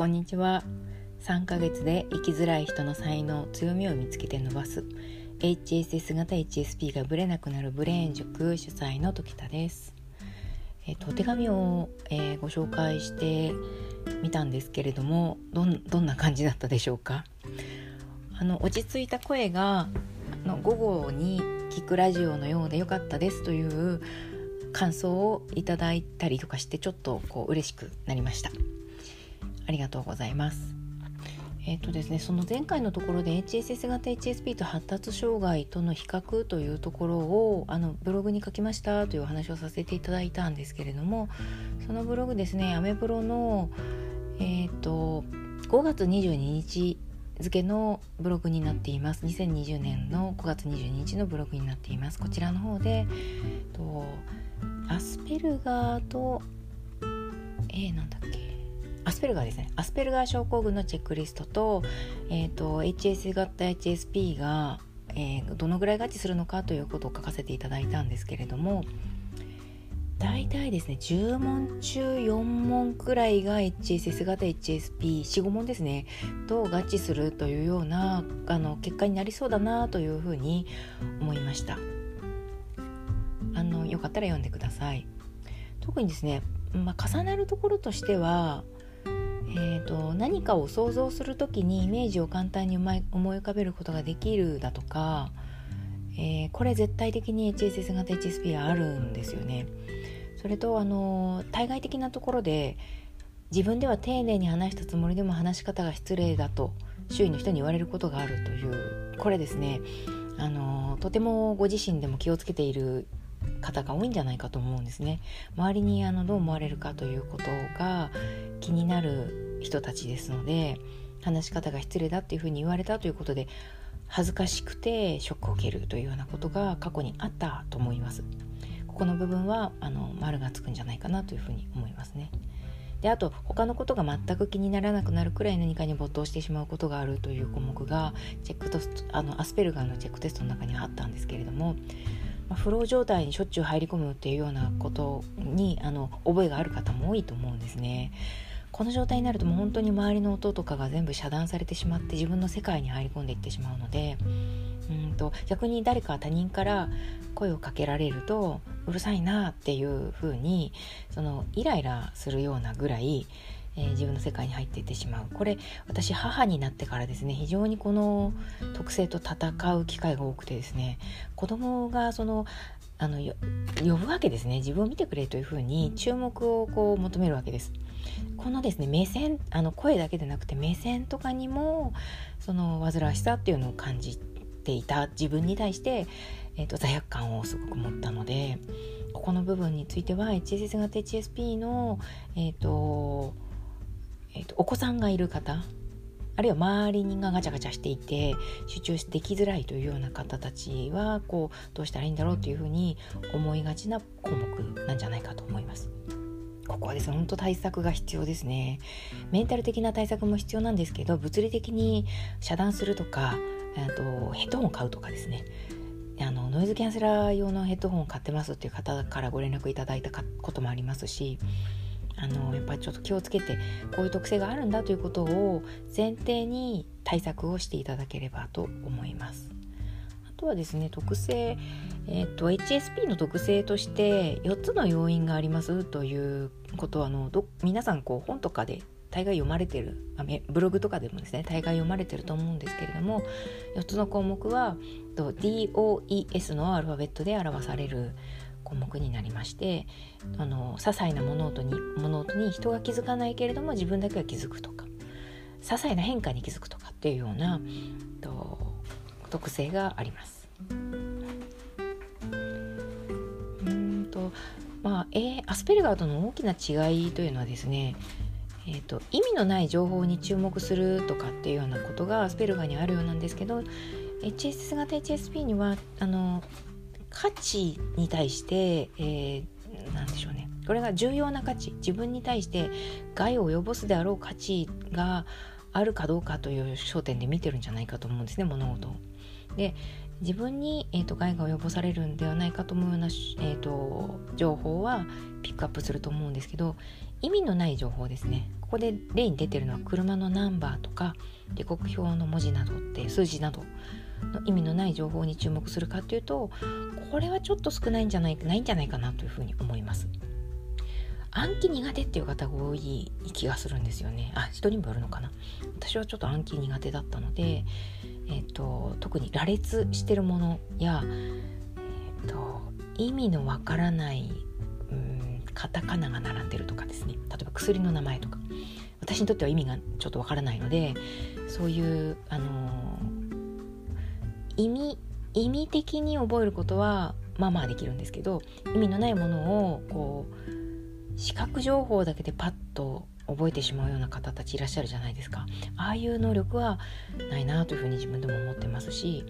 こんにちは。3ヶ月で生きづらい人の才能強みを見つけて伸ばす。HSS 型 HSP がブレなくなるブレーン塾主催の時田です。えっと、お手紙を、えー、ご紹介してみたんですけれどもどんな感じだったでしょうか？あの落ち着いた声がの午後に聞くラジオのようでよかったですという感想をいただいたりとかしてちょっとこう嬉しくなりました。ありがとうございます。えっ、とですねその前回のところで HSS 型 HSP と発達障害との比較というところをあのブログに書きましたというお話をさせていただいたんですけれどもそのブログですねアメブロのえっ、と5月22日付のブログになっています。2020年の5月22日のブログになっています。こちらの方でとアスペルガーとえー、なんだっけ？アスペルガーですね。アスペルガー症候群のチェックリストと,、えーと、HS 型 HSP が、えー、どのぐらい合致するのかということを書かせていただいたんですけれども大体ですね10問中4問くらいが HSS 型 HSP45 問ですねと合致するというようなあの結果になりそうだなというふうに思いました。あのよかったら読んでください。特にですね、まあ、重なるところとしてはえーと、何かを想像する時にイメージを簡単に思い浮かべることができるだとか、えー、これ絶対的に HSS 型 HSP はあるんですよね。それとあの対外的なところで自分では丁寧に話したつもりでも話し方が失礼だと周囲の人に言われることがあるというこれですねあのとてもご自身でも気をつけている方が多いんじゃないかと思うんですね周りにあのどう思われるかということが気になる人たちですので話し方が失礼だっていうふうに言われたということで恥ずかしくてショックを受けるというようなことが過去にあったと思いますここの部分はあの丸がつくんじゃないかなというふうに思いますねであと他のことが全く気にならなくなるくらい何かに没頭してしまうことがあるという項目がチェックテストあのアスペルガーのチェックテストの中にはあったんですけれどもまあ、フロー状態にしょっちゅう入り込むっていうようなことにあの覚えがある方も多いと思うんですね。この状態になるともう本当に周りの音とかが全部遮断されてしまって自分の世界に入り込んでいってしまうのでうんと逆に誰か他人から声をかけられるとうるさいなっていう風にそのイライラするようなぐらいえー、自分の世界に入っていってしまう。これ私母になってからですね非常にこの特性と戦う機会が多くてですね子供がそのあの呼ぶわけですね自分を見てくれというふうに注目をこう求めるわけです。このですね目線あの声だけでなくて目線とかにもその煩わしさっていうのを感じていた自分に対して、えーと、罪悪感をすごく持ったのでここの部分については HSS 型 HSP のえ、ー、とえーと、お子さんがいる方あるいは周りがガチャガチャしていて集中できづらいというような方たちはこうどうしたらいいんだろうというふうに思いがちな項目なんじゃないか。こはですね、本当対策が必要ですね。メンタル的な対策も必要なんですけど、物理的に遮断するとか、とヘッドホンを買うとかですね。あのノイズキャンセラー用のヘッドホンを買ってますっていう方からご連絡いただいたこともありますしあのやっぱりちょっと気をつけてこういう特性があるんだということを前提に対策をしていただければと思います。あとはですね特性、えーと、HSP の特性として4つの要因がありますということはあのど皆さんこう本とかで大概読まれてるブログとかでもですね大概読まれてると思うんですけれども4つの項目は DOES のアルファベットで表される項目になりましてあの些細な物音に物音に人が気づかないけれども自分だけは気づくとか些細な変化に気づくとかっていうようなと特性があります。まあ、えー、アスペルガーとの大きな違いというのはですねえーと、意味のない情報に注目するとかっていうようなことがアスペルガーにあるようなんですけど HSS 型 HSP にはあの価値に対して、えー、何でしょうねこれが重要な価値自分に対して害を及ぼすであろう価値があるかどうかという焦点で見てるんじゃないかと思うんですね物事を。で自分に、えーと、害が及ぼされるんではないかと思うような、えーと、情報はピックアップすると思うんですけど意味のない情報ですねここで例に出てるのは車のナンバーとか時刻表の文字などって数字などの意味のない情報に注目するかというとこれはちょっと少ないんじゃないないんじゃないかなというふうに思います。暗記苦手っていう方が多い気がするんですよね。あ人にもよるのかな。私はちょっと暗記苦手だったので、えーと、特に羅列してるものや、えーと、意味のわからないうんカタカナが並んでるとかですね。例えば薬の名前とか。私にとっては意味がちょっとわからないのでそういう、あのー、意味意味的に覚えることはまあまあできるんですけど意味のないものをこう視覚情報だけでパッと覚えてしまうような方たちいらっしゃるじゃないですか。ああいう能力はないなというふうに自分でも思ってますし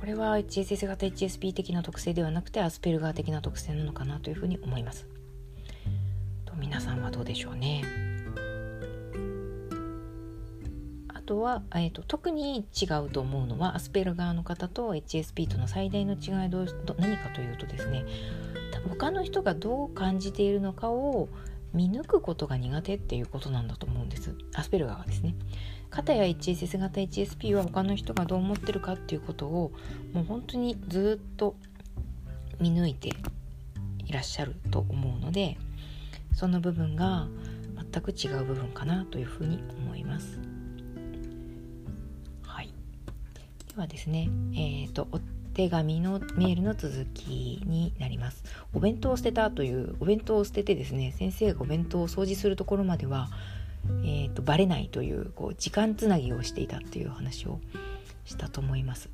これは HSS 型 HSP 的な特性ではなくてアスペルガー的な特性なのかなというふうに思います。と皆さんはどうでしょうね。あとは、えーと、特に違うと思うのはアスペルガーの方と HSP との最大の違いは何かというとですね他の人がどう感じているのかを見抜くことが苦手っていうことなんだと思うんです。アスペルガーはですね。片や HSS 型 HSP は他の人がどう思ってるかっていうことをもう本当にずっと見抜いていらっしゃると思うのでその部分が全く違う部分かなというふうに思います。はい、ではですね、えーと手紙のメールの続きになります。お弁当を捨てたというお弁当を捨ててですね先生がお弁当を掃除するところまでは、えーと、バレないというこう時間つなぎをしていたっていう話をしたと思います。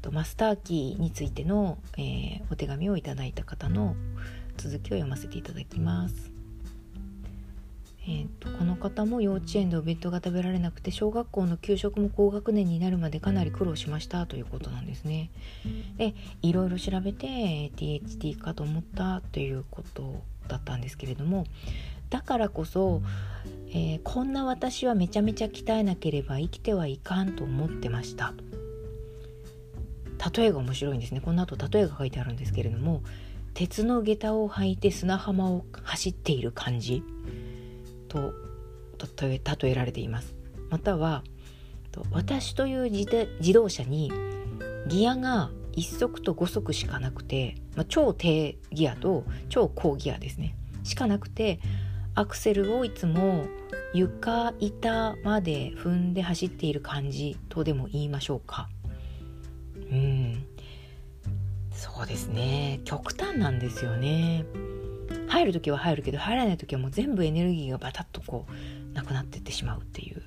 とマスターキーについての、えー、お手紙をいただいた方の続きを読ませていただきます。えーと、この方も幼稚園でお弁当が食べられなくて小学校の給食も高学年になるまでかなり苦労しましたということなんですね。でいろいろ調べて THT かと思ったということだったんですけれどもだからこそ、えー、こんな私はめちゃめちゃ鍛えなければ生きてはいかんと思ってました。例えが面白いんですね。この後例えが書いてあるんですけれども鉄の下駄を履いて砂浜を走っている感じ。と例えられていますまたは私という自動車にギアが1足と5足しかなくて、まあ、超低ギアと超高ギアですねしかなくてアクセルをいつも床板まで踏んで走っている感じとでも言いましょうかうんそうですね極端なんですよね入る時は入るけど入らない時はもう全部エネルギーがバタッとこうなくなってってしまうっていう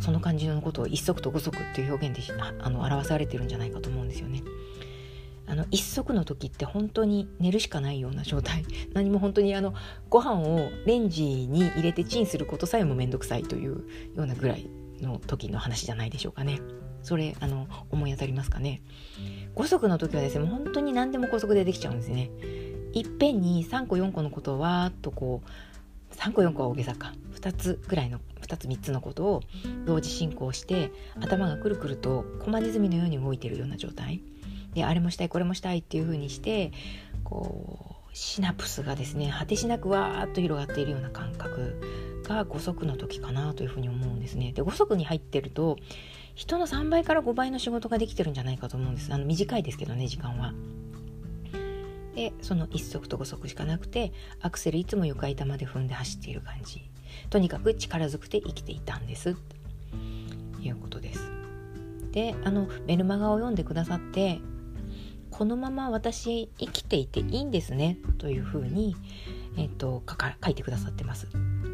その感じのことを一足と五足っていう表現であの表されてるんじゃないかと思うんですよね。あの一足の時って本当に寝るしかないような状態。何も本当にあのご飯をレンジに入れてチンすることさえも面倒くさいというようなぐらいの時の話じゃないでしょうかね。それあの思い当たりますかね。5足の時はですね本当に何でも高速でできちゃうんですね。いっぺんに3個4個のことをわーっとこう3個4個は大げさか2つぐらいの2つ3つのことを同時進行して頭がくるくると駒ネズミのように動いてるような状態であれもしたいこれもしたいっていう風にしてこうシナプスがですね果てしなくわーっと広がっているような感覚が5足の時かなというふうに思うんですね。で5足に入ってると人の3倍から5倍の仕事ができてるんじゃないかと思うんです。あの短いですけどね時間は。でその1足と5足しかなくてアクセルいつも床板まで踏んで走っている感じ。とにかく力ずくて生きていたんです。ということです。であのメルマガを読んでくださってこのまま私生きていていいんですね。というふうに、えーと、と書いてくださってます。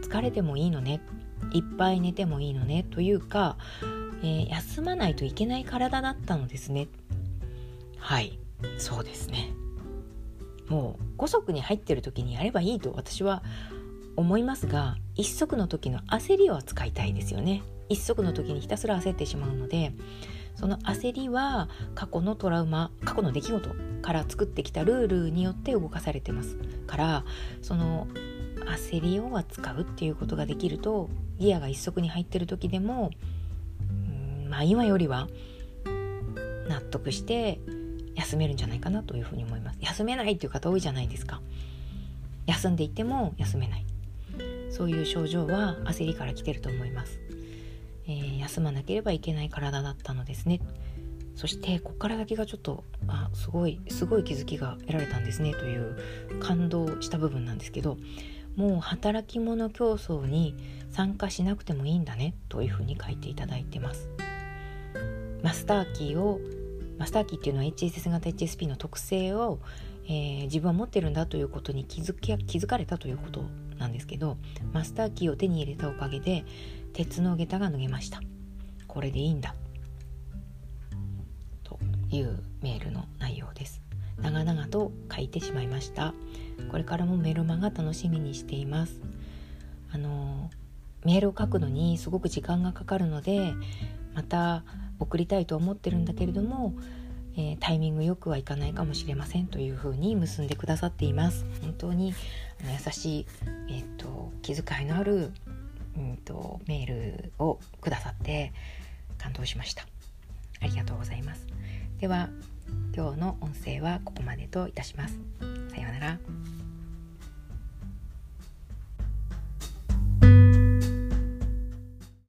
疲れてもいいのね。いっぱい寝てもいいのね。というか、えー、休まないといけない体だったのですね。はい。そうですね。もう5足に入ってる時にやればいいと私は思いますが1足の時の焦りを扱いたいですよね。1足の時にひたすら焦ってしまうのでその焦りは過去のトラウマ過去の出来事から作ってきたルールによって動かされてます。からその焦りを扱うっていうことができるとギアが1足に入ってる時でもまあ今よりは納得して休めるんじゃないかなというふうに思います。休めないっていう方多いじゃないですか。休んでいても休めない。そういう症状は焦りから来てると思います、えー、休まなければいけない体だったのですね。そしてここから先がちょっとあすごいすごい気づきが得られたんですね。という感動した部分なんですけどもう働き者競争に参加しなくてもいいんだね。というふうに書いていただいてます。マスターキーをマスターキーっていうのは HSS 型 HSP の特性を、えー、自分は持ってるんだということに気づき気づかれたということなんですけどマスターキーを手に入れたおかげで鉄の下駄が脱げました。これでいいんだ。というメールの内容です。長々と書いてしまいました。これからもメルマガ楽しみにしています。あのメールを書くのにすごく時間がかかるのでまた送りたいと思ってるんだけれども、えー、タイミングよくはいかないかもしれませんというふうに結んでくださっています。本当にあの優しい、えーと、気遣いのある、うんとメールをくださって感動しました。ありがとうございます。では今日の音声はここまでといたします。さようなら。